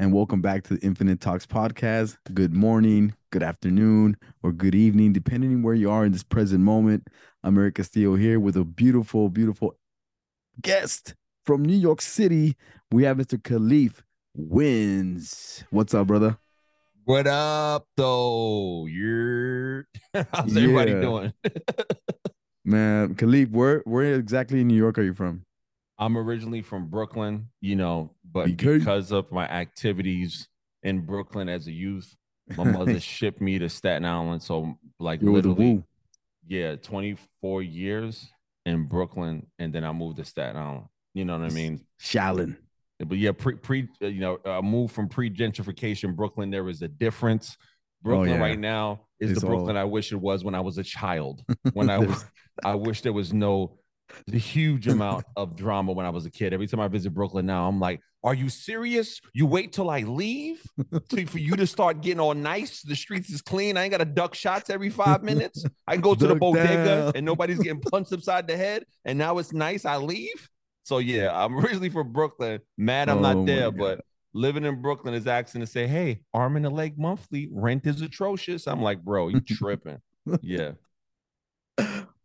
and welcome back to the Infinite Talks podcast. Good morning, good afternoon, or good evening, depending on where you are in this present moment. I'm Eric Castillo here with a beautiful, beautiful guest from New York City. We have Mr. Kaleaf Wins. What's up, brother? What up, though? You're how's everybody doing? Man, Kaleaf, where where exactly in New York are you from? I'm originally from Brooklyn, you know, but BK. because of my activities in Brooklyn as a youth, my mother shipped me to Staten Island. So, like, You're literally, yeah, 24 years in Brooklyn, and then I moved to Staten Island. You know what I mean? Shaolin. But yeah, pre, pre uh, you know, a move from pre gentrification Brooklyn. There is a difference. Brooklyn Oh, yeah. right now is It's the all- Brooklyn I wish it was when I was a child. When I was, I wish there was no the huge amount of drama when I was a kid. Every time I visit Brooklyn now, I'm like, "Are you serious? You wait till I leave to, for you to start getting all nice? The streets is clean. I ain't got to duck shots every five minutes. I go to the Duck bodega down. and nobody's getting punched upside the head. And now it's nice. I leave. So yeah, I'm originally from Brooklyn. Mad I'm Oh, not there, but living in Brooklyn is asking to say, "Hey, arm and a leg monthly rent is atrocious." I'm like, bro, you tripping? yeah,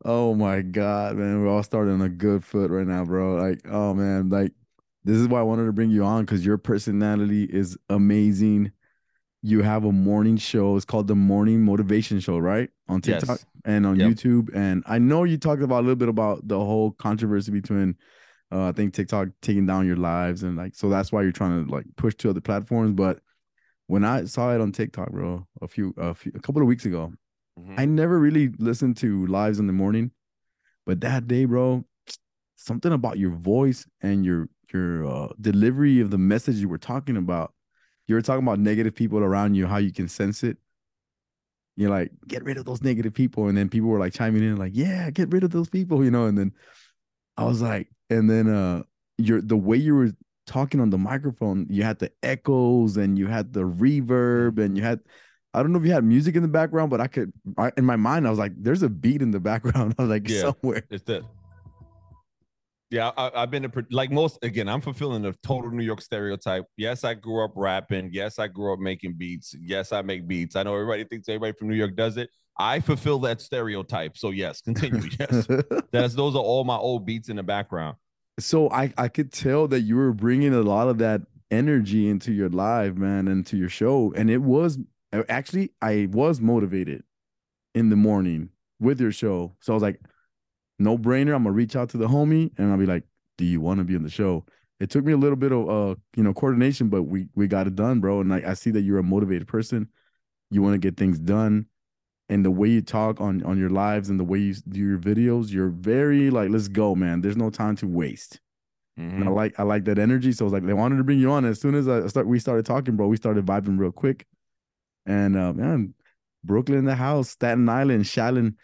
Oh my god, man. We're all starting on a good foot right now, bro. Like, oh man, like this is why I wanted to bring you on because your personality is amazing. You have a morning show. It's called the Morning Motivation Show, right? On Yes. TikTok and on Yep. YouTube. And I know you talked about a little bit about the whole controversy between uh, I think TikTok taking down your lives and like so that's why you're trying to like push to other platforms. But when I saw it on TikTok, bro, a few a few a couple of weeks ago, Mhm. I never really listened to lives in the morning, but that day, bro, something about your voice and your your uh, delivery of the message you were talking about. You were talking about negative people around you, how you can sense it. You're like, get rid of those negative people, and then people were like chiming in, like, yeah, get rid of those people, you know. And then I was like, and then uh, your the way you were talking on the microphone, you had the echoes and you had the reverb and you had I don't know if you had music in the background, but I could I, in my mind I was like, there's a beat in the background. I was like Yeah. somewhere. it's the yeah. I, I've been a, like most again. I'm fulfilling the total New York stereotype. Yes, I grew up rapping. Yes, I grew up making beats. Yes, I make beats. I know everybody thinks everybody from New York does it. I fulfill that stereotype. So yes, continue. Yes, that's those are all my old beats in the background. so I I could tell that you were bringing a lot of that energy into your live, man, and into your show, and it was actually I was motivated in the morning with your show. So I was like, no brainer. I'm gonna reach out to the homie and I'll be like, do you want to be on the show? It took me a little bit of uh you know coordination, but we we got it done, bro. And like I see that you're a motivated person. You want to get things done. And the way you talk on on your lives and the way you do your videos, you're very like, let's go, man. There's no time to waste. And I Mhm. like I like that energy. So I was like, they wanted to bring you on. As soon as I start, we started talking, bro. We started vibing real quick. And uh, man, Brooklyn in the house, Staten Island, Shaolin,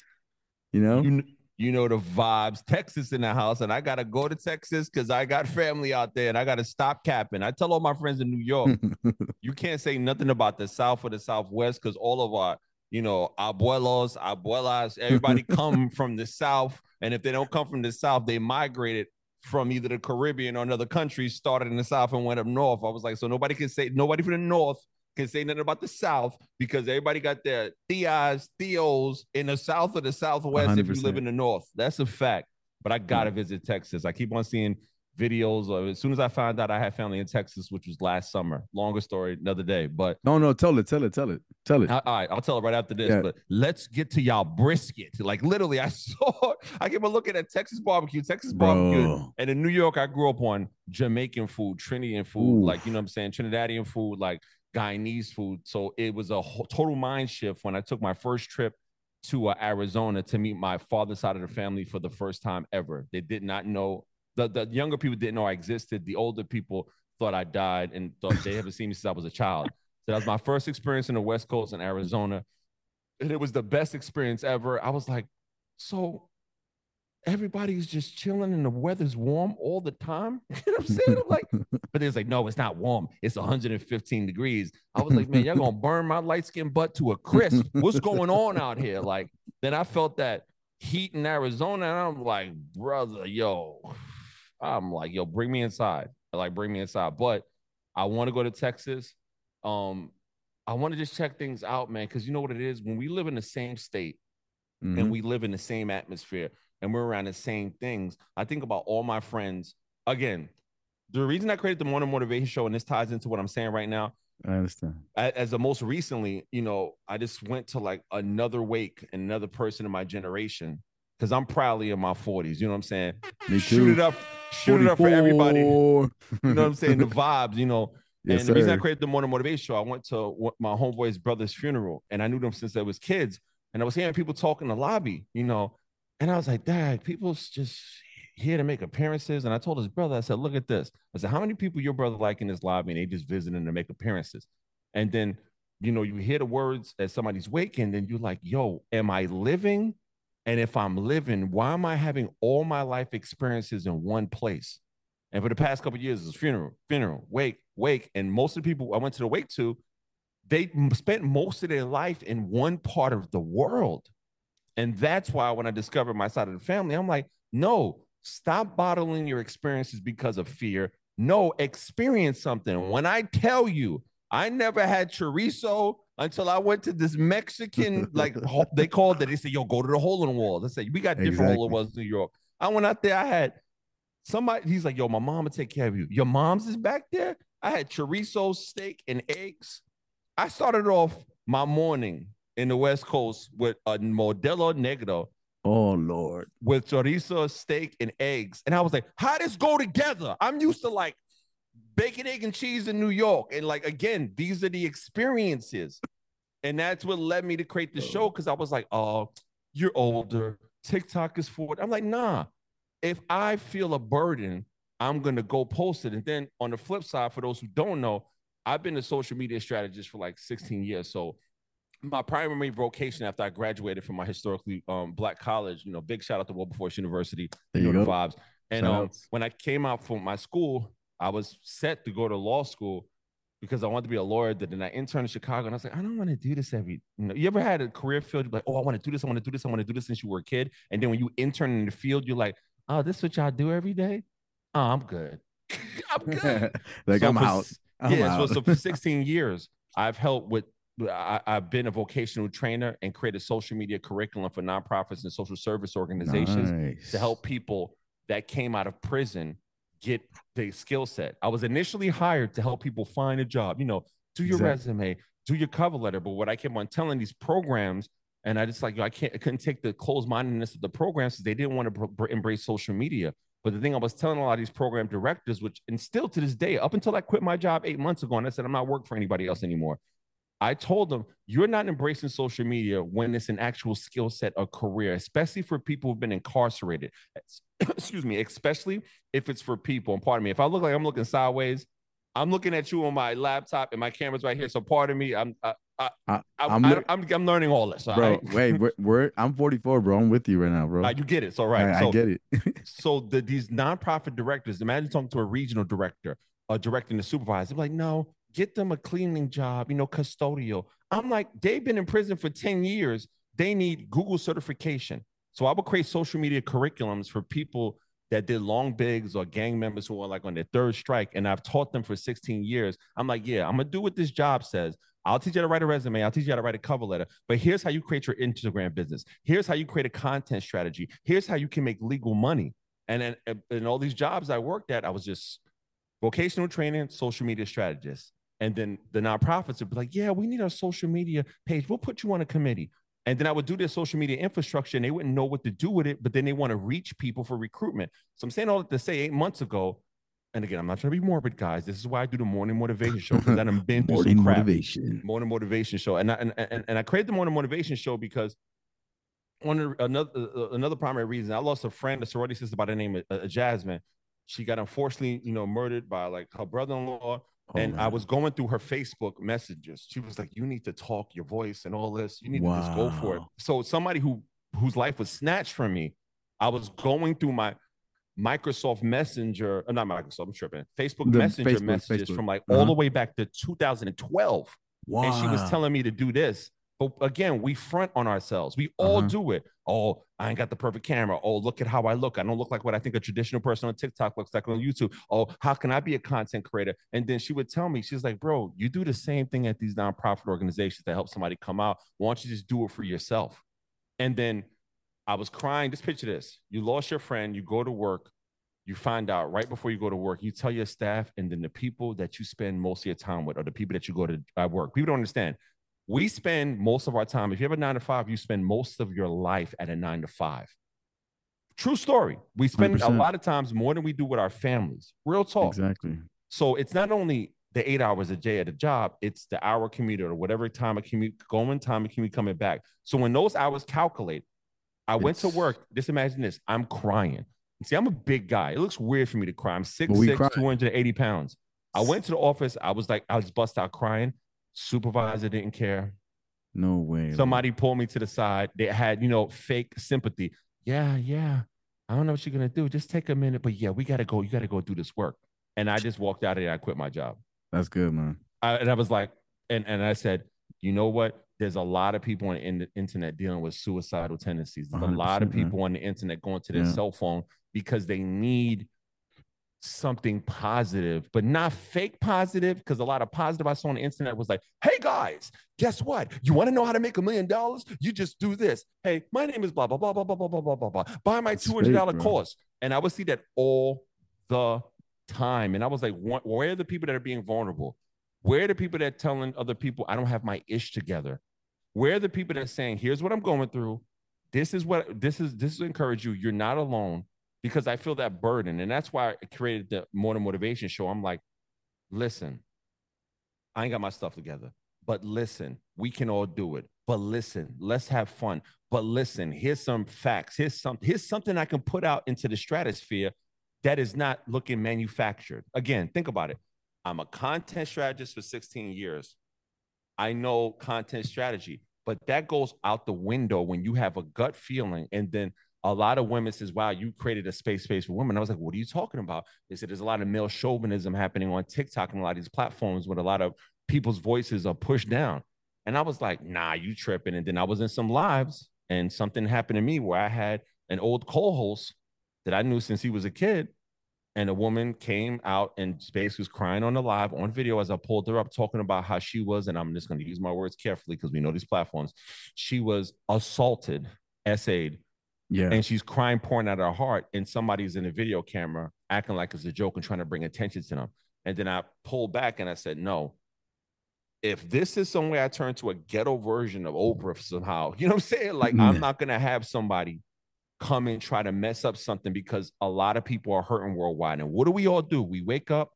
you know. You, you know the vibes. Texas in the house, and I gotta go to Texas because I got family out there, and I gotta stop capping. I tell all my friends in New York, you can't say nothing about the South or the Southwest because all of our, you know, abuelos, abuelas, everybody come from the South, and if they don't come from the South, they migrated from either the Caribbean or another country, started in the South and went up north. I was like, so nobody can say nobody from the North can say nothing about the South because everybody got their tias, theos in the South or the Southwest if you live in the North. That's a fact. But I gotta visit Texas. I keep on seeing videos of as soon as I found out I had family in Texas, which was last summer. Longer story, another day. But no, no, tell it, tell it, tell it, tell it. all right, I'll tell it right after this. Yeah. But let's get to y'all brisket. Like literally, I saw I keep on looking at Texas barbecue, Texas barbecue. Bro. And in New York, I grew up on Jamaican food, Trinidadian food, like you know what I'm saying, Trinidadian food, like Guyanese food. So it was a whole, total mind shift when I took my first trip to uh, Arizona to meet my father's side of the family for the first time ever. They did not know the, the younger people didn't know I existed. The older people thought I died and thought they haven't seen me since I was a child. So that was my first experience in the West Coast in Arizona. And it was the best experience ever. I was like, so everybody's just chilling and the weather's warm all the time. You know what I'm saying? I'm like, but was like, no, it's not warm. It's 115 degrees. I was like, man, y'all gonna burn my light skin butt to a crisp. What's going on out here? Like, then I felt that heat in Arizona, and I'm like, brother, yo, I'm like, yo, bring me inside. Like, bring me inside. But I want to go to Texas. Um, I want to just check things out, man. Because you know what it is when we live in the same state Mhm. and we live in the same atmosphere and we're around the same things. I think about all my friends. Again, the reason I created the Morning Motivation Show, and this ties into what I'm saying right now, I understand. as the most recently, you know, I just went to like another wake another person in my generation because I'm proudly in my 40s. You know what I'm saying? Me Shoot too. it up, shoot it up for everybody. You know what I'm saying? The vibes, you know. yes, and the reason I created the Morning Motivation Show, I went to my homeboy's brother's funeral, and I knew them since they was kids. And I was hearing people talk in the lobby, you know, and I was like, Dad, people's just here to make appearances. And I told his brother, I said, Look at this. I said, How many people your brother like in this lobby and they just visiting to make appearances? And then, you know, you hear the words as somebody's waking, and then you're like, Yo, am I living? And if I'm living, why am I having all my life experiences in one place? And for the past couple years, it's funeral, funeral, wake, wake. And most of the people I went to the wake to, they spent most of their life in one part of the world. And that's why when I discovered my side of the family, I'm like, no, stop bottling your experiences because of fear. No, experience something. When I tell you, I never had chorizo until I went to this Mexican, like they called it. They said, yo, go to the hole in the walls. I said, we got different hole in walls in New York. I went out there, I had somebody, he's like, yo, my mom will take care of you. Your mom's is back there. I had chorizo, steak, and eggs. I started off my morning in the West Coast with a Modelo Negro Oh Lord. with chorizo, steak, and eggs. And I was like, how does go together? I'm used to like bacon, egg, and cheese in New York. And like, again, these are the experiences. And that's what led me to create the show because I was like, oh, you're older. TikTok is for it. I'm like, nah. If I feel a burden, I'm to go post it. And then on the flip side, for those who don't know, I've been a social media strategist for like 16 years. So my primary vocation after I graduated from my historically um, black college, you know, big shout out to Wilberforce University, There you know go. the vibes. And um, when I came out from my school, I was set to go to law school because I wanted to be a lawyer. Then I interned in Chicago, and I was like, I don't want to do this every. You know, you ever had a career field? Like, oh, I want to do this. I want to do this. I want to do this since you were a kid. And then when you intern in the field, you're like, oh, this is what y'all do every day. Oh, I'm good. I'm good. like So I'm for out. I'm yeah, so, so for 16 years, I've helped with. I, I've been a vocational trainer and created social media curriculum for nonprofits and social service organizations Nice. to help people that came out of prison get the skill set. I was initially hired to help people find a job, you know, do your Exactly. resume, do your cover letter. But what I kept on telling these programs, and I just like, I can't, I couldn't take the closed mindedness of the programs because they didn't want to br- br- embrace social media. But the thing I was telling a lot of these program directors, which, and still to this day, up until I quit my job eight months ago, and I said, I'm not working for anybody else anymore. I told them, you're not embracing social media when it's an actual skill set or career, especially for people who've been incarcerated. Excuse me, especially if it's for people. And pardon me, if I look like I'm looking sideways, I'm looking at you on my laptop and my camera's right here. So pardon me, I'm I, I, I- I, I'm I'm, I'm, I'm learning all this. all bro. right? Wait, we're, we're I'm 44, bro. I'm with you right now, bro. Uh, you get it. So right. I, so I get it. so the, these nonprofit directors, imagine talking to a regional director, a directing the supervisor, They're like, no, get them a cleaning job, you know, custodial. I'm like, they've been in prison for 10 years. They need Google certification. So I would create social media curriculums for people that did long bigs or gang members who are like on their third strike. And I've taught them for 16 years. I'm like, yeah, I'm gonna do what this job says. I'll teach you how to write a resume. I'll teach you how to write a cover letter. But here's how you create your Instagram business. Here's how you create a content strategy. Here's how you can make legal money. And then in all these jobs I worked at, I was just vocational training, social media strategist. And then the nonprofits would be like, yeah, we need a social media page. We'll put you on a committee. And then I would do their social media infrastructure and they wouldn't know what to do with it, but then they want to reach people for recruitment. So I'm saying all that to say eight months ago, and again, I'm not trying to be morbid, guys. This is why I do the morning motivation show because I done been through Morning some crap motivation. morning motivation show and I, and, and and I created the morning motivation show because one another uh, another primary reason I lost a friend, a sorority sister by the name of uh, Jasmine. She got unfortunately, you know, murdered by like her brother-in-law. Oh, and I was going through her Facebook messages. She was like, "You need to talk your voice and all this. You need to just go for it." So somebody who whose life was snatched from me, I was going through my Microsoft Messenger, uh, not Microsoft, I'm tripping. Facebook The Messenger Facebook, messages Facebook. from like all Uh-huh. the way back to 2012 wow. and she was telling me to do this. But again, we front on ourselves. We all Uh-huh. do it. Oh, I ain't got the perfect camera. Oh, look at how I look. I don't look like what I think a traditional person on TikTok looks like on YouTube. Oh, how can I be a content creator? And then she would tell me, she's like, bro, you do the same thing at these nonprofit organizations that help somebody come out. Why don't you just do it for yourself? And then I was crying. Just picture this. You lost your friend, you go to work, you find out right before you go to work, you tell your staff, and then the people that you spend most of your time with are the people that you go to at work. People don't understand. We spend most of our time, if you have a nine to five, you spend most of your life at a nine to five. True story. We spend a 100%. lot of times more than we do with our families. Real talk. Exactly. So it's not only the eight hours a day at a job, it's the hour commute or whatever time of commute, going time of commute coming back. So when those hours calculate, I went to work. Just imagine this. I'm crying. See, I'm a big guy. It looks weird for me to cry. I'm 6'6, But we cry. 280 pounds. I went to the office. I was like, I was bust out crying. Supervisor didn't care. No way. Somebody pulled me to the side. They had, you know, fake sympathy. Yeah, yeah. I don't know what you're gonna do. Just take a minute. But yeah, we gotta go. You gotta go do this work. And I just walked out of there. I quit my job. That's good, man. I, and I was like, and and I said, you know what? There's a lot of people on the internet dealing with suicidal tendencies. There's a lot of 100%, man. people on the internet going to their Yeah. cell phone because they need something positive, but not fake positive. Because a lot of positive I saw on the internet was like, hey guys, guess what? You want to know how to make a million dollars? You just do this. Hey, my name is blah blah blah blah blah blah blah blah blah blah. Buy my It's two hundred dollar fake, course, and I would see that all the time, and I was like, where are the people that are being vulnerable? Where are the people that are telling other people I don't have my ish together? Where are the people that are saying, here's what I'm going through. This is what this is. This will encourage you. You're not alone because I feel that burden. And that's why I created the Morning Motivation Show. I'm like, listen, I ain't got my stuff together, but listen, we can all do it. But listen, let's have fun. But listen, here's some facts. Here's some, here's something I can put out into the stratosphere that is not looking manufactured. Again, think about it. I'm a content strategist for 16 years. I know content strategy, but that goes out the window when you have a gut feeling. And then a lot of women says, wow, you created a space space for women. I was like, what are you talking about? They said there's a lot of male chauvinism happening on TikTok and a lot of these platforms where a lot of people's voices are pushed down. And I was like, nah, you tripping. And then I was in some lives and something happened to me where I had an old co-host that I knew since he was a kid. And a woman came out and basically was crying on the live on video as I pulled her up, talking about how she was, and I'm just going to use my words carefully because we know these platforms. She was assaulted, essayed, Yeah. and she's crying, pouring out her heart, and somebody's in a video camera acting like it's a joke and trying to bring attention to them. And then I pulled back and I said, no. If this is some way I turn to a ghetto version of Oprah somehow, you know what I'm saying? Like, Yeah. I'm not gonna have somebody come and try to mess up something because a lot of people are hurting worldwide. And what do we all do? We wake up,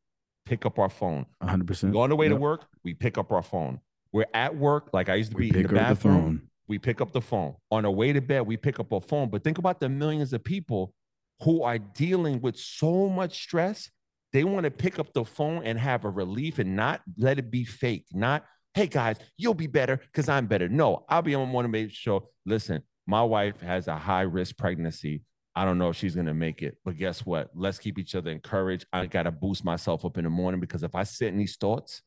pick up our phone. hundred We percent. go on the way to work, we pick up our phone. We're at work, like I used to We be in the the bathroom phone. We pick up the phone. On our way to bed, we pick up a phone. But think about the millions of people who are dealing with so much stress. They want to pick up the phone and have a relief and not let it be fake. Not, hey guys, you'll be better because I'm better. No, I'll be on one to make sure. Listen, my wife has a high risk pregnancy. I don't know if she's gonna make it, but guess what? Let's keep each other encouraged. I gotta boost myself up in the morning because if I sit in these thoughts,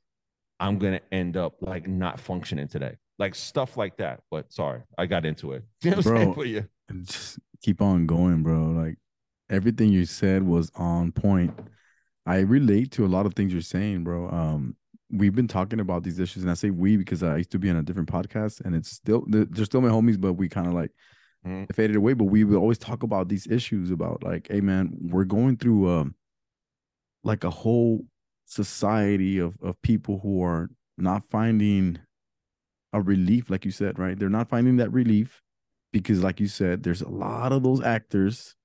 I'm gonna end up like not functioning today. Like stuff like that. But sorry, I got into it. You know what I'm saying? Bro. But yeah. Just keep on going, bro. Like everything you said was on point. I relate to a lot of things you're saying, bro. Um, we've been talking about these issues, and I say we because I used to be on a different podcast, and it's still they're still my homies, but we kind of like Mhm. faded away. But we would always talk about these issues about like, hey man, we're going through um like a whole society of of people who are not finding a relief, like you said, right? They're not finding that relief because, like you said, there's a lot of those actors,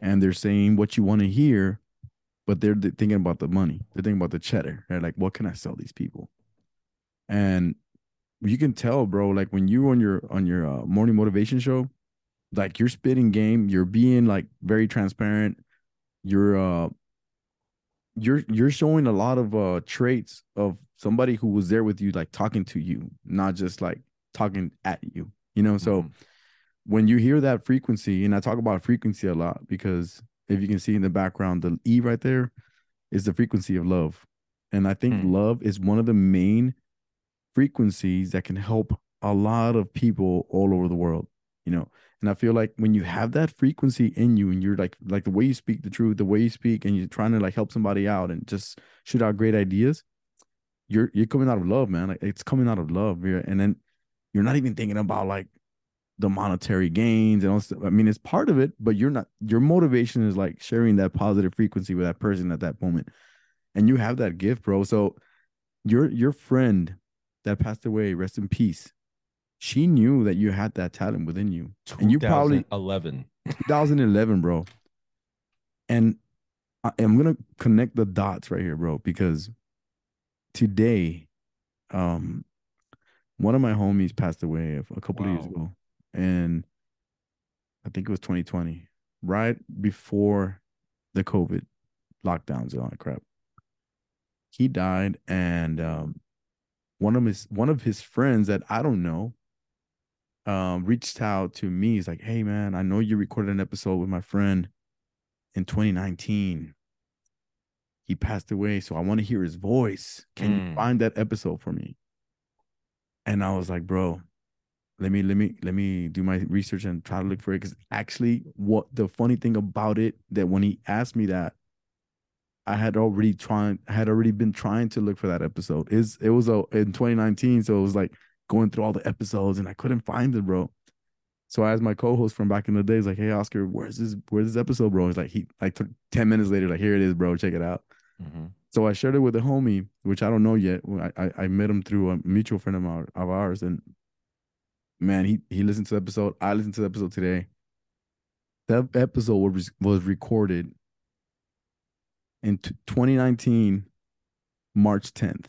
and they're saying what you want to hear, but they're thinking about the money. They're thinking about the cheddar. They're like, what can I sell these people? And you can tell, bro. Like when you on your on your uh, morning motivation show, like you're spitting game. You're being like very transparent. You're uh, you're you're showing a lot of uh traits of somebody who was there with you, like talking to you, not just like talking at you. You know, so Mhm. when you hear that frequency, and I talk about frequency a lot because if you can see in the background, the E right there is the frequency of love. And I think Hmm. love is one of the main frequencies that can help a lot of people all over the world, you know. And I feel like when you have that frequency in you and you're like like the way you speak the truth, the way you speak and you're trying to like help somebody out and just shoot out great ideas, you're you're coming out of love, man. Like it's coming out of love. And then you're not even thinking about like the monetary gains and all stuff. I mean, it's part of it, but you're not your motivation is like sharing that positive frequency with that person at that moment. And you have that gift, bro. So your your friend that passed away, rest in peace. She knew that you had that talent within you. And you probably 11. 2011, bro. And I, I'm gonna connect the dots right here, bro, because today, um, one of my homies passed away a couple wow. of years ago, and I think it was 2020, right before the COVID lockdowns and all that crap. He died, and um, one of his one of his friends that I don't know um, reached out to me. He's like, "Hey, man, I know you recorded an episode with my friend in 2019. He passed away, so I want to hear his voice. Can mm. you find that episode for me?" And I was like, "Bro, let me let me let me do my research and try to look for it because actually what the funny thing about it that when he asked me that i had already trying I had already been trying to look for that episode is it was a, in 2019 so it was like going through all the episodes and i couldn't find it bro so i asked my co-host from back in the days like hey oscar where's this where's this episode bro he's like he like 10 minutes later like here it is bro check it out mm-hmm. so i shared it with a homie which i don't know yet i i, I met him through a mutual friend of, our, of ours and man, he he listened to the episode. I listened to the episode today. That episode was was recorded in t- 2019, March 10th.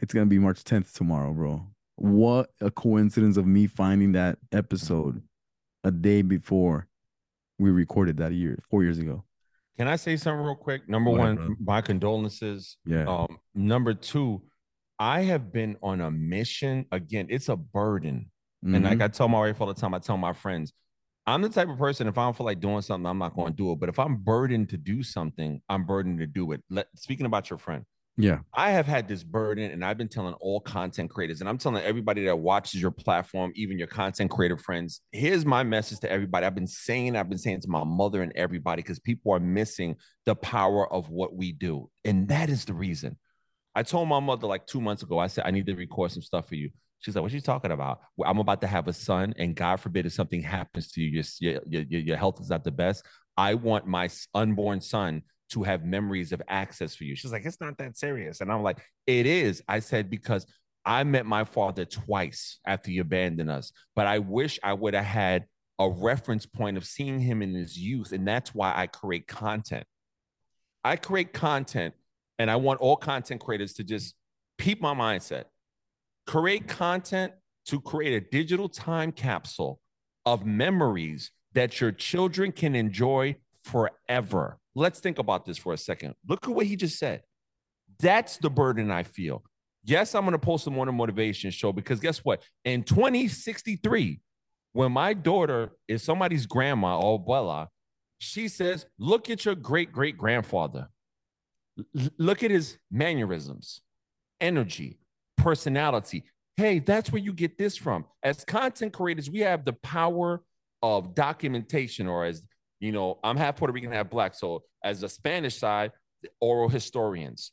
It's gonna be March 10th tomorrow, bro. What a coincidence of me finding that episode a day before we recorded that year, four years ago. Can I say something real quick? Number one, my condolences. Yeah. Um, number two, I have been on a mission. Again, it's a burden. Mm-hmm. And like mm-hmm. I tell my wife all the time, I tell my friends, I'm the type of person, if I don't feel like doing something, I'm not going to do it. But if I'm burdened to do something, I'm burdened to do it. Let, speaking about your friend, yeah, I have had this burden, and I've been telling all content creators, and I'm telling everybody that watches your platform, even your content creator friends, here's my message to everybody. I've been saying, I've been saying to my mother and everybody, because people are missing the power of what we do. And that is the reason. I told my mother like two months ago, I said, I need to record some stuff for you. She's like, what are you talking about? I'm about to have a son, and God forbid if something happens to you, your, your, your health is not the best. I want my unborn son to have memories of access for you. She's like, it's not that serious. And I'm like, it is. I said, because I met my father twice after he abandoned us, but I wish I would have had a reference point of seeing him in his youth. And that's why I create content. I create content and I want all content creators to just peep my mindset. Create content to create a digital time capsule of memories that your children can enjoy forever. Let's think about this for a second. Look at what he just said. That's the burden I feel. Yes, I'm going to post a morning motivation show because guess what? In 2063, when my daughter is somebody's grandma or abuela, she says, Look at your great great grandfather look at his mannerisms, energy, personality. Hey, that's where you get this from. As content creators, we have the power of documentation, or as you know, I'm half Puerto Rican, half black. So, as the Spanish side, oral historians,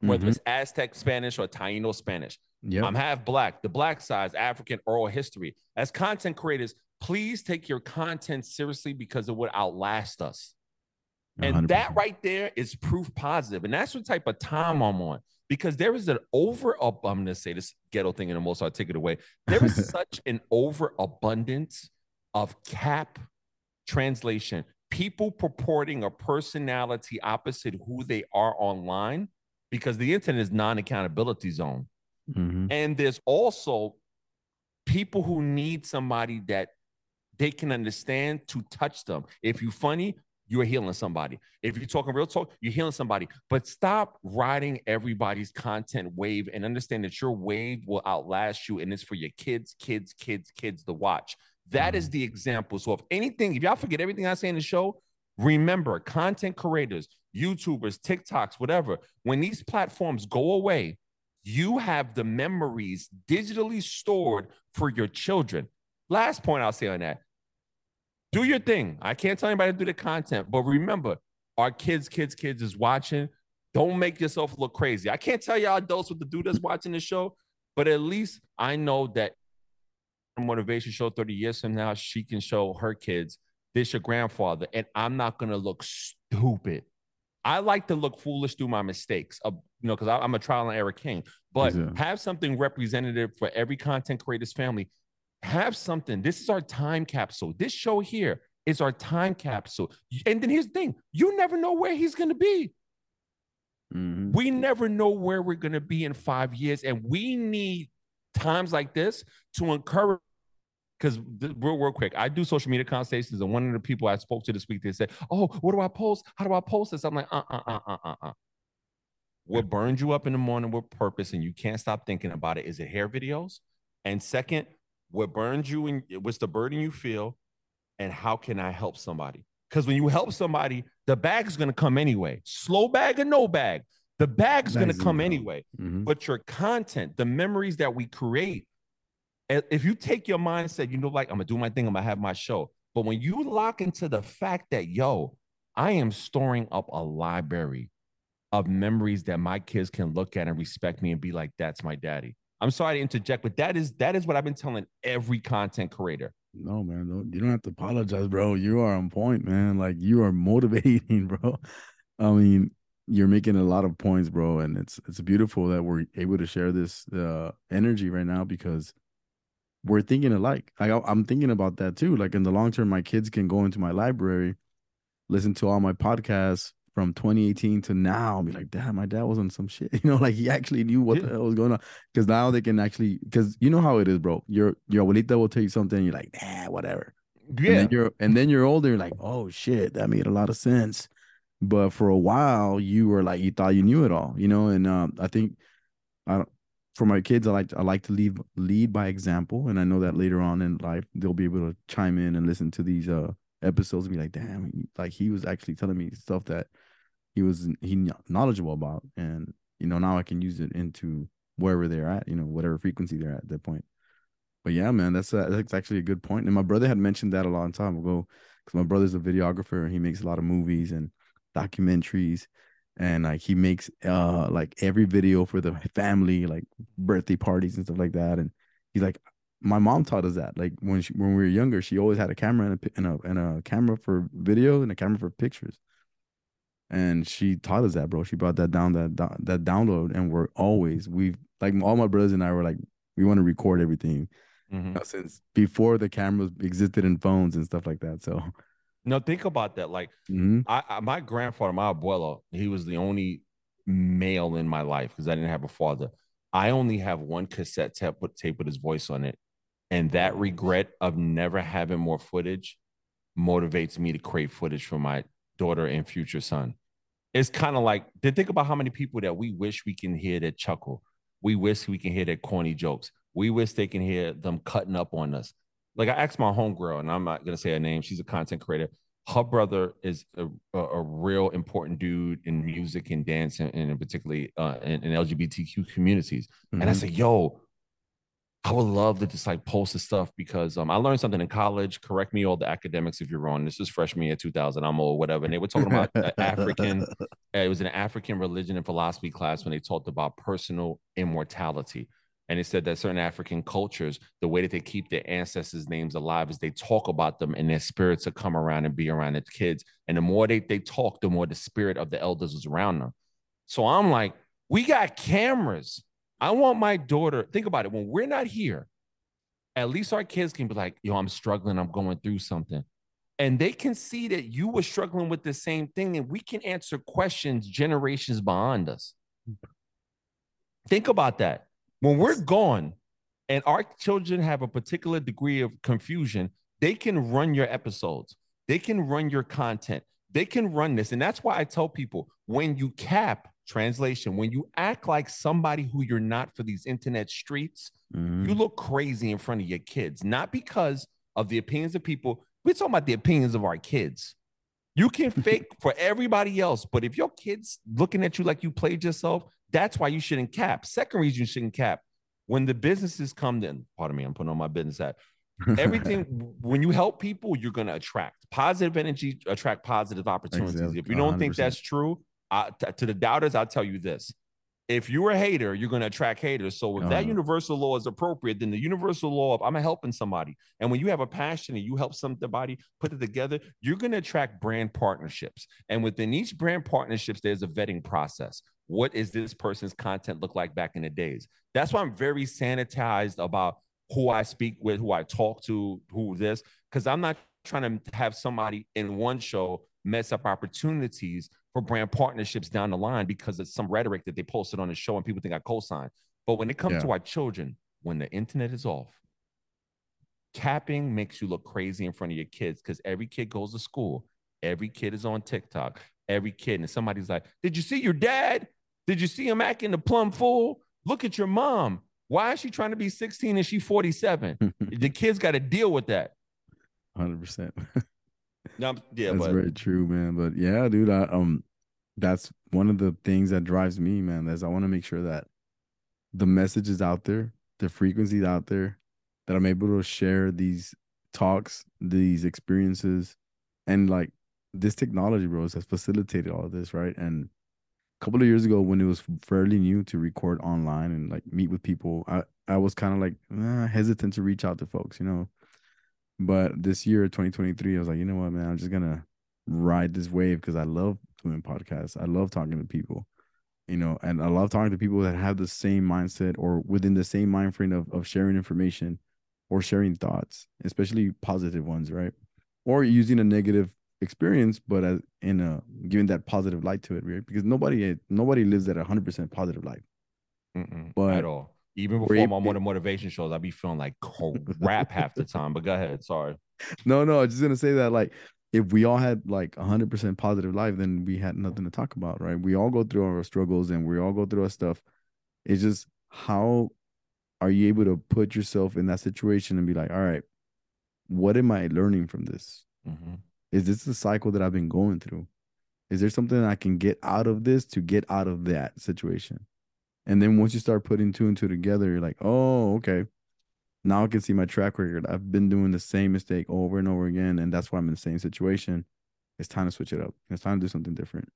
whether mm-hmm. it's Aztec Spanish or Taino Spanish. Yep. I'm half black. The black side, African oral history. As content creators, please take your content seriously because it would outlast us. And 100%. that right there is proof positive. And that's what type of time I'm on. Because there is an over I'm gonna say this ghetto thing in the most articulate way. There is such an overabundance of cap translation. People purporting a personality opposite who they are online because the internet is non-accountability zone. Mm-hmm. And there's also people who need somebody that they can understand to touch them. If you're funny, you're healing somebody. If you're talking real talk, you're healing somebody. But stop riding everybody's content wave and understand that your wave will outlast you and it's for your kids, kids, kids, kids to watch. That is mm-hmm. the example. So if anything, if y'all forget everything I say in the show, remember content creators, YouTubers, TikToks, whatever, when these platforms go away, you have the memories digitally stored for your children. Last point I'll say on that do your thing. I can't tell anybody to do the content, but remember, our kids, kids, kids is watching. Don't make yourself look crazy. I can't tell y'all adults what to do that's watching the show, but at least I know that motivation show 30 years from now, she can show her kids this your grandfather, and I'm not gonna look stupid. I like to look foolish through my mistakes, uh, you know, because I'm a trial and error king. But exactly. have something representative for every content creator's family. Have something. This is our time capsule. This show here is our time capsule. And then here's the thing: you never know where he's gonna be. Mm-hmm. We never know where we're gonna be in five years, and we need times like this to encourage because real, real quick, I do social media conversations, and one of the people I spoke to this week, they said, "Oh, what do I post? How do I post this?" I'm like, "Uh, uh, uh, uh, uh, uh." What burns you up in the morning with purpose, and you can't stop thinking about it, is it hair videos? And second, what burns you and what's the burden you feel, and how can I help somebody? Because when you help somebody, the bag is going to come anyway. Slow bag or no bag, the bag's going to come anyway. Mm-hmm. But your content, the memories that we create, if you take your mindset, you know, like I'm gonna do my thing, I'm gonna have my show. But when you lock into the fact that, yo, I am storing up a library of memories that my kids can look at and respect me and be like, that's my daddy. I'm sorry to interject, but that is that is what I've been telling every content creator. No, man, don't, you don't have to apologize, bro. You are on point, man. Like you are motivating, bro. I mean, you're making a lot of points, bro, and it's it's beautiful that we're able to share this uh, energy right now because we're thinking alike. I, I'm thinking about that too. Like in the long term, my kids can go into my library, listen to all my podcasts from 2018 to now, be like, "Damn, my dad was on some shit." You know, like he actually knew what yeah. the hell was going on. Because now they can actually, because you know how it is, bro. Your your abuelita will tell you something, you're like, "Nah, whatever." Yeah. And then you're and then you're older, you're like, "Oh shit, that made a lot of sense." But for a while, you were like, you thought you knew it all, you know. And um, I think I for my kids, I like I like to lead lead by example, and I know that later on in life they'll be able to chime in and listen to these uh episodes and be like, damn, like he was actually telling me stuff that he was he knowledgeable about, and you know now I can use it into wherever they're at, you know, whatever frequency they're at, at that point. But yeah, man, that's a, that's actually a good point. And my brother had mentioned that a long time ago because my brother's a videographer and he makes a lot of movies and documentaries and like he makes uh like every video for the family like birthday parties and stuff like that and he's like my mom taught us that like when she when we were younger she always had a camera and a, and a, and a camera for video and a camera for pictures and she taught us that bro she brought that down that that download and we're always we like all my brothers and i were like we want to record everything mm-hmm. since before the cameras existed in phones and stuff like that so no, think about that. Like, mm-hmm. I, I, my grandfather, my abuelo, he was the only male in my life because I didn't have a father. I only have one cassette tape, tape with his voice on it, and that regret of never having more footage motivates me to create footage for my daughter and future son. It's kind of like to think about how many people that we wish we can hear that chuckle. We wish we can hear their corny jokes. We wish they can hear them cutting up on us like I asked my homegirl, and I'm not gonna say her name. She's a content creator. Her brother is a, a, a real important dude in music and dance, and, and particularly uh, in, in, LGBTQ communities. Mm-hmm. And I mm-hmm. said, "Yo, I would love to just like post this stuff because um, I learned something in college. Correct me all the academics if you're wrong. This is freshman year 2000. I'm old, whatever. And they were talking about African. it was an African religion and philosophy class when they talked about personal immortality. And he said that certain African cultures, the way that they keep their ancestors' names alive is they talk about them and their spirits will come around and be around the kids. And the more they, they talk, the more the spirit of the elders is around them. So I'm like, we got cameras. I want my daughter, think about it, when we're not here, at least our kids can be like, yo, I'm struggling, I'm going through something. And they can see that you were struggling with the same thing, and we can answer questions generations beyond us. Think about that when we're gone and our children have a particular degree of confusion, they can run your episodes, they can run your content, they can run this. And that's why I tell people when you cap translation, when you act like somebody who you're not for these internet streets, mm-hmm. you look crazy in front of your kids, not because of the opinions of people. We're talking about the opinions of our kids. You can fake for everybody else, but if your kid's looking at you like you played yourself, that's why you shouldn't cap. Second reason you shouldn't cap when the businesses come in. Pardon me, I'm putting on my business hat. Everything when you help people, you're gonna attract positive energy, attract positive opportunities. Exactly. If you don't 100%. think that's true, I, t- to the doubters, I'll tell you this: if you're a hater, you're going to attract haters. So if uh-huh. that universal law is appropriate, then the universal law of I'm helping somebody. And when you have a passion and you help somebody put it together, you're going to attract brand partnerships. And within each brand partnerships, there's a vetting process. What is this person's content look like back in the days? That's why I'm very sanitized about who I speak with, who I talk to, who this, because I'm not trying to have somebody in one show mess up opportunities for brand partnerships down the line because of some rhetoric that they posted on the show and people think I co-sign. But when it comes yeah. to our children, when the internet is off, capping makes you look crazy in front of your kids because every kid goes to school, every kid is on TikTok, every kid, and somebody's like, "Did you see your dad? Did you see him acting the plum fool? Look at your mom. Why is she trying to be 16 and she 47? the kids got to deal with that. 100%. No, yeah, that's but, very true, man. But yeah, dude, I, um, that's one of the things that drives me, man. Is I want to make sure that the message is out there, the frequencies out there, that I'm able to share these talks, these experiences, and like this technology, bros, has facilitated all of this, right? And a couple of years ago, when it was fairly new to record online and like meet with people, I I was kind of like eh, hesitant to reach out to folks, you know. But this year, 2023, I was like, you know what, man, I'm just gonna ride this wave because I love doing podcasts. I love talking to people, you know, and I love talking to people that have the same mindset or within the same mind frame of, of sharing information or sharing thoughts, especially positive ones, right? Or using a negative experience, but as in a giving that positive light to it, right? Because nobody nobody lives at a hundred percent positive life. Mm-mm, but at all. Even before my more motivation shows, I'd be feeling like crap half the time. But go ahead. Sorry. No, no, I was just gonna say that like if we all had like hundred percent positive life, then we had nothing to talk about, right? We all go through our struggles and we all go through our stuff. It's just how are you able to put yourself in that situation and be like, all right, what am I learning from this? Mm-hmm. Is this the cycle that I've been going through? Is there something I can get out of this to get out of that situation? And then once you start putting two and two together, you're like, oh, okay. Now I can see my track record. I've been doing the same mistake over and over again, and that's why I'm in the same situation. It's time to switch it up. It's time to do something different.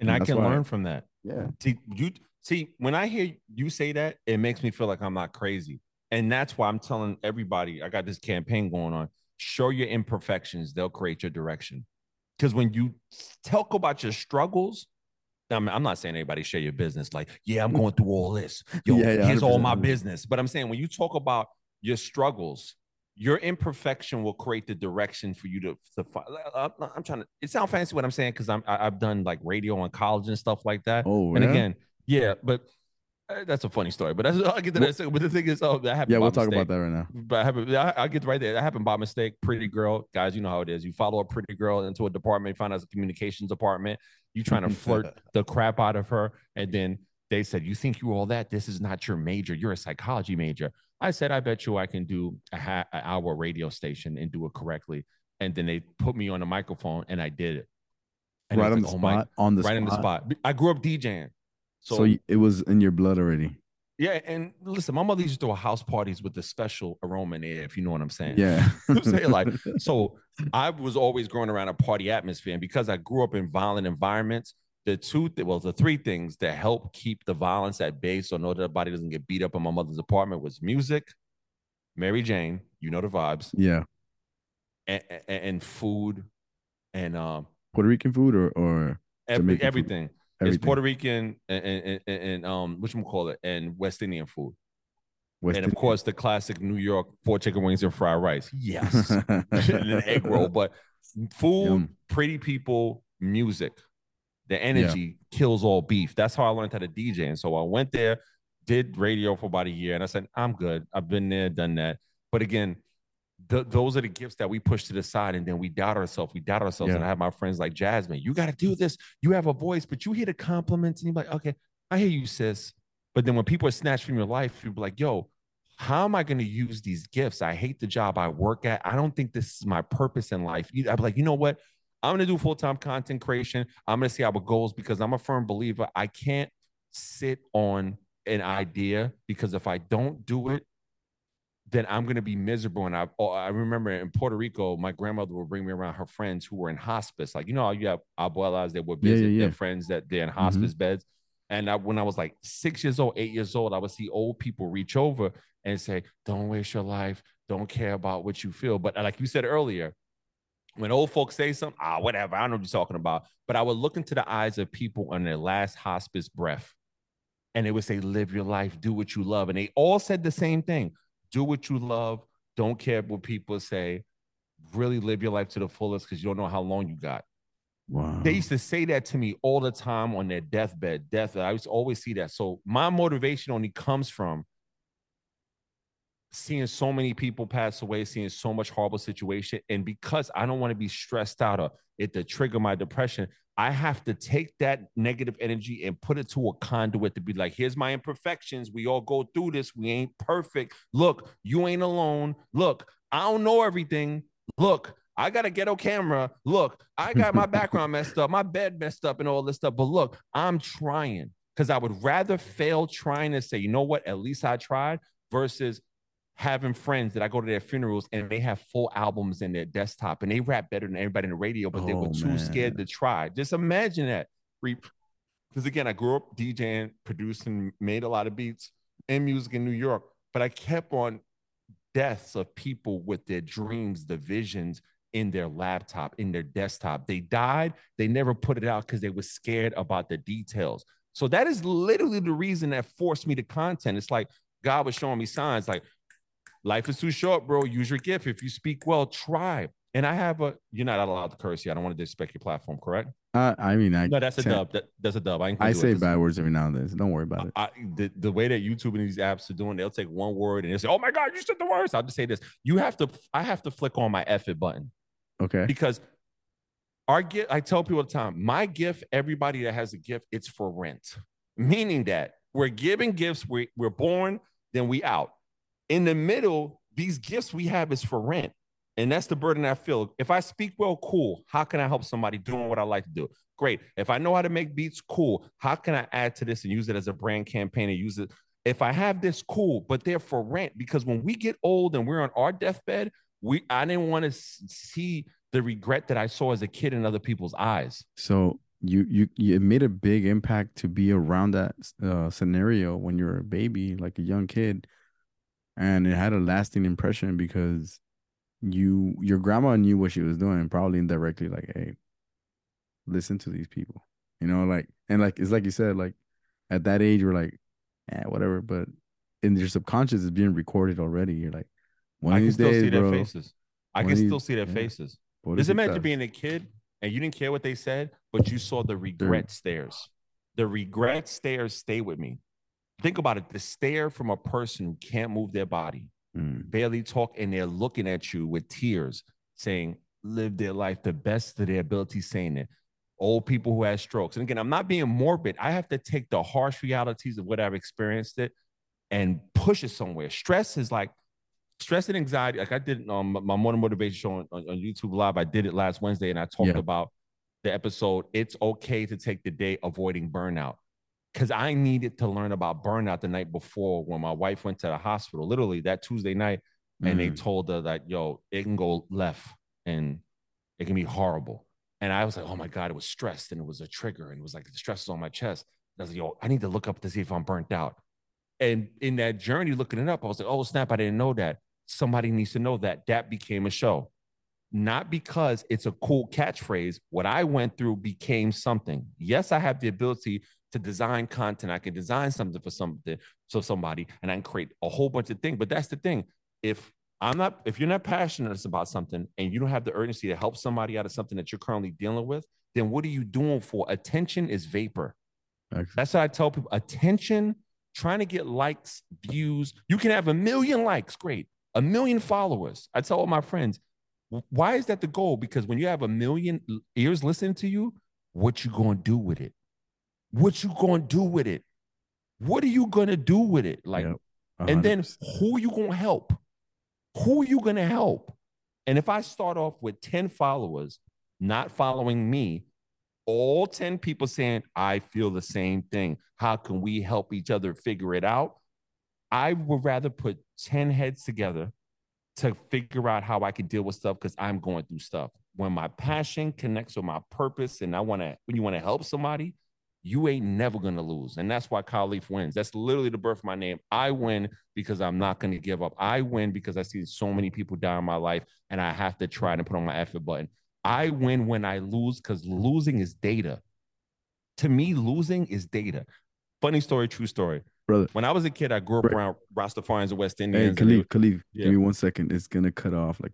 And, and I can learn I, from that. Yeah. See, you see, when I hear you say that, it makes me feel like I'm not crazy. And that's why I'm telling everybody I got this campaign going on. Show your imperfections, they'll create your direction. Because when you talk about your struggles, I'm, I'm not saying anybody share your business like, yeah, I'm going through all this. Yo, yeah, yeah, here's all my business. But I'm saying when you talk about your struggles, your imperfection will create the direction for you to, to I'm trying to, it sounds fancy what I'm saying because I'm I, have done like radio and college and stuff like that. Oh, and yeah? again, yeah, but Eh, that's a funny story, but that's, I'll get to that. Well, but the thing is, oh, that happened. Yeah, we'll talk mistake. about that right now. But I happen, I, get right there. That happened by mistake. Pretty girl, guys, you know how it is. You follow a pretty girl into a department, find out it's a communications department. You trying to flirt the crap out of her, and then they said, "You think you all that? This is not your major. You're a psychology major." I said, "I bet you I can do a ha- an hour radio station and do it correctly." And then they put me on a microphone, and I did it. And right on like, the oh spot. My, on the right spot. in the spot. I grew up DJing, so, so it was in your blood already. Yeah, and listen, my mother used to throw house parties with the special aroma in air, if you know what I'm saying. Yeah. Say like so I was always growing around a party atmosphere. And because I grew up in violent environments, the two th- well, the three things that help keep the violence at bay so nobody doesn't get beat up in my mother's apartment was music, Mary Jane, you know the vibes. Yeah. And, and, and food and um Puerto Rican food or or every, everything. Food? Everything. It's Puerto Rican and, and, and, and um, which call it, and West Indian food. West and of Indian. course, the classic New York four chicken wings and fried rice. Yes, and an egg roll. But food, Yum. pretty people, music, the energy yeah. kills all beef. That's how I learned how to DJ. And so I went there, did radio for about a year, and I said, I'm good. I've been there, done that. But again, th- those are the gifts that we push to the side and then we doubt ourselves. We doubt ourselves. Yeah. And I have my friends like Jasmine, you got to do this. You have a voice, but you hear the compliments and you're like, okay, I hear you, sis. But then when people are snatched from your life, you're like, yo, how am I going to use these gifts? I hate the job I work at. I don't think this is my purpose in life. I'm like, you know what? I'm gonna do full-time content creation. I'm gonna see our goals because I'm a firm believer. I can't sit on an idea because if I don't do it, then I'm going to be miserable. And I, oh, I remember in Puerto Rico, my grandmother would bring me around her friends who were in hospice. Like, you know, you have abuelas that would visit yeah, yeah. their friends that they're in hospice beds. And I, when I was like six years old, eight years old, I would see old people reach over and say, Don't waste your life. Don't care about what you feel. But like you said earlier, when old folks say something, ah, whatever, I don't know what you're talking about. But I would look into the eyes of people on their last hospice breath and they would say, Live your life, do what you love. And they all said the same thing do what you love, don't care what people say, really live your life to the fullest because you don't know how long you got. Wow. They used to say that to me all the time on their deathbed. Death. I used to always see that. So my motivation only comes from seeing so many people pass away, seeing so much horrible situation, and because I don't want to be stressed out or it to trigger my depression, I have to take that negative energy and put it to a conduit to be like, here's my imperfections. We all go through this. We ain't perfect. Look, you ain't alone. Look, I don't know everything. Look, I got a ghetto camera. Look, I got my background messed up, my bed messed up, and all this stuff. But look, I'm trying because I would rather fail trying to say, you know what, at least I tried versus having friends that I go to their funerals and they have full albums in their desktop and they rap better than everybody in the radio, but they were Oh, too man. scared to try. Just imagine that. Because again, I grew up DJing, producing, made a lot of beats and music in New York, but I kept on deaths of people with their dreams, the visions in their laptop, in their desktop. They died, they never put it out because they were scared about the details. So that is literally the reason that forced me to content. It's like God was showing me signs like life is too short, bro. Use your gift. If you speak well, try. And I have a you're not allowed to curse here. I don't want to disrespect your platform, correct? I, I mean, I No, that's a dub. That, that's a dub. I, I it bad words every now and then. So don't worry about it. I, the, the way that YouTube and these apps are doing, they'll take one word and they'll say, "Oh my God, you said the worst." I'll just say this: you have to, I have to flick on my F it button Okay. because our gift. I tell people all the time, my gift. Everybody that has a gift, it's for rent, meaning that we're giving gifts. We we're born, then we out. In the middle, these gifts we have is for rent. And that's the burden I feel. If I speak well, cool. How can I help somebody doing what I like to do? Great. If I know how to make beats, cool. How can I add to this and use it as a brand campaign and use it? If I have this, cool, but they're for rent because when we get old and we're on our deathbed, we I didn't want to see the regret that I saw as a kid in other people's eyes. So you you you made a big impact to be around that uh, scenario when you're a baby, like a young kid, and it had a lasting impression because you your grandma knew what she was doing, probably indirectly, like, hey, listen to these people, you know, like and like it's like you said, like at that age, we're like, eh, whatever, but in your subconscious is being recorded already. You're like, one I of can these still days, see their bro. faces. I can still see their yeah. faces. Just imagine being a kid and you didn't care what they said, but you saw the regret stares. The regret stares stay with me. Think about it the stare from a person who can't move their body, Mm, barely talk, and they're looking at you with tears, saying, live their life the best of their ability, saying it. Old people who have strokes. And again, I'm not being morbid. I have to take the harsh realities of what I've experienced it and push it somewhere. Stress is like stress and anxiety. Like I did um, my morning motivation show on, on, on YouTube Live. I did it last Wednesday and I talked Yeah. about the episode. It's okay to take the day avoiding burnout. Cause I needed to learn about burnout the night before when my wife went to the hospital, literally that Tuesday night, and they mm. told her that, yo, it can go left and it can be horrible. And I was like, oh my God, it was stressed and it was a trigger and it was like the stress is on my chest. I was like, yo, I need to look up to see if I'm burnt out. And in that journey, looking it up, I was like, oh snap, I didn't know that. Somebody needs to know that. That became a show. Not because it's a cool catchphrase. What I went through became something. Yes, I have the ability to design content. I can design something for something, so somebody, and I can create a whole bunch of things. But that's the thing. If I'm not, if you're not passionate about something and you don't have the urgency to help somebody out of something that you're currently dealing with, then what are you doing for? Attention is vapor. Excellent. That's how I tell people. Attention, trying to get likes, views. You can have a million likes, great. A million followers. I tell all my friends, why is that the goal? Because when you have a million ears listening to you, what you gonna do with it? What you gonna do with it? What are you gonna do with it? Like, Yep, and then who you gonna help? Who you gonna help? And if I start off with 10 followers not following me, all 10 people saying, I feel the same thing. How can we help each other figure it out? I would rather put 10 heads together to figure out how I can deal with stuff because I'm going through stuff. When my passion connects with my purpose and I want to, when you want to help somebody, you ain't never gonna lose. And that's why Leaf wins. That's literally the birth of my name. I win because I'm not gonna give up. I win because I see so many people die in my life and I have to try to put on my effort button. I win when I lose because losing is data. To me, losing is data. Funny story, true story. Brother. When I was a kid, I grew up Right. around Rastafarians and West Hey, Indians. and Kaleaf, Kaleaf, Yeah. give me one second. It's gonna cut off like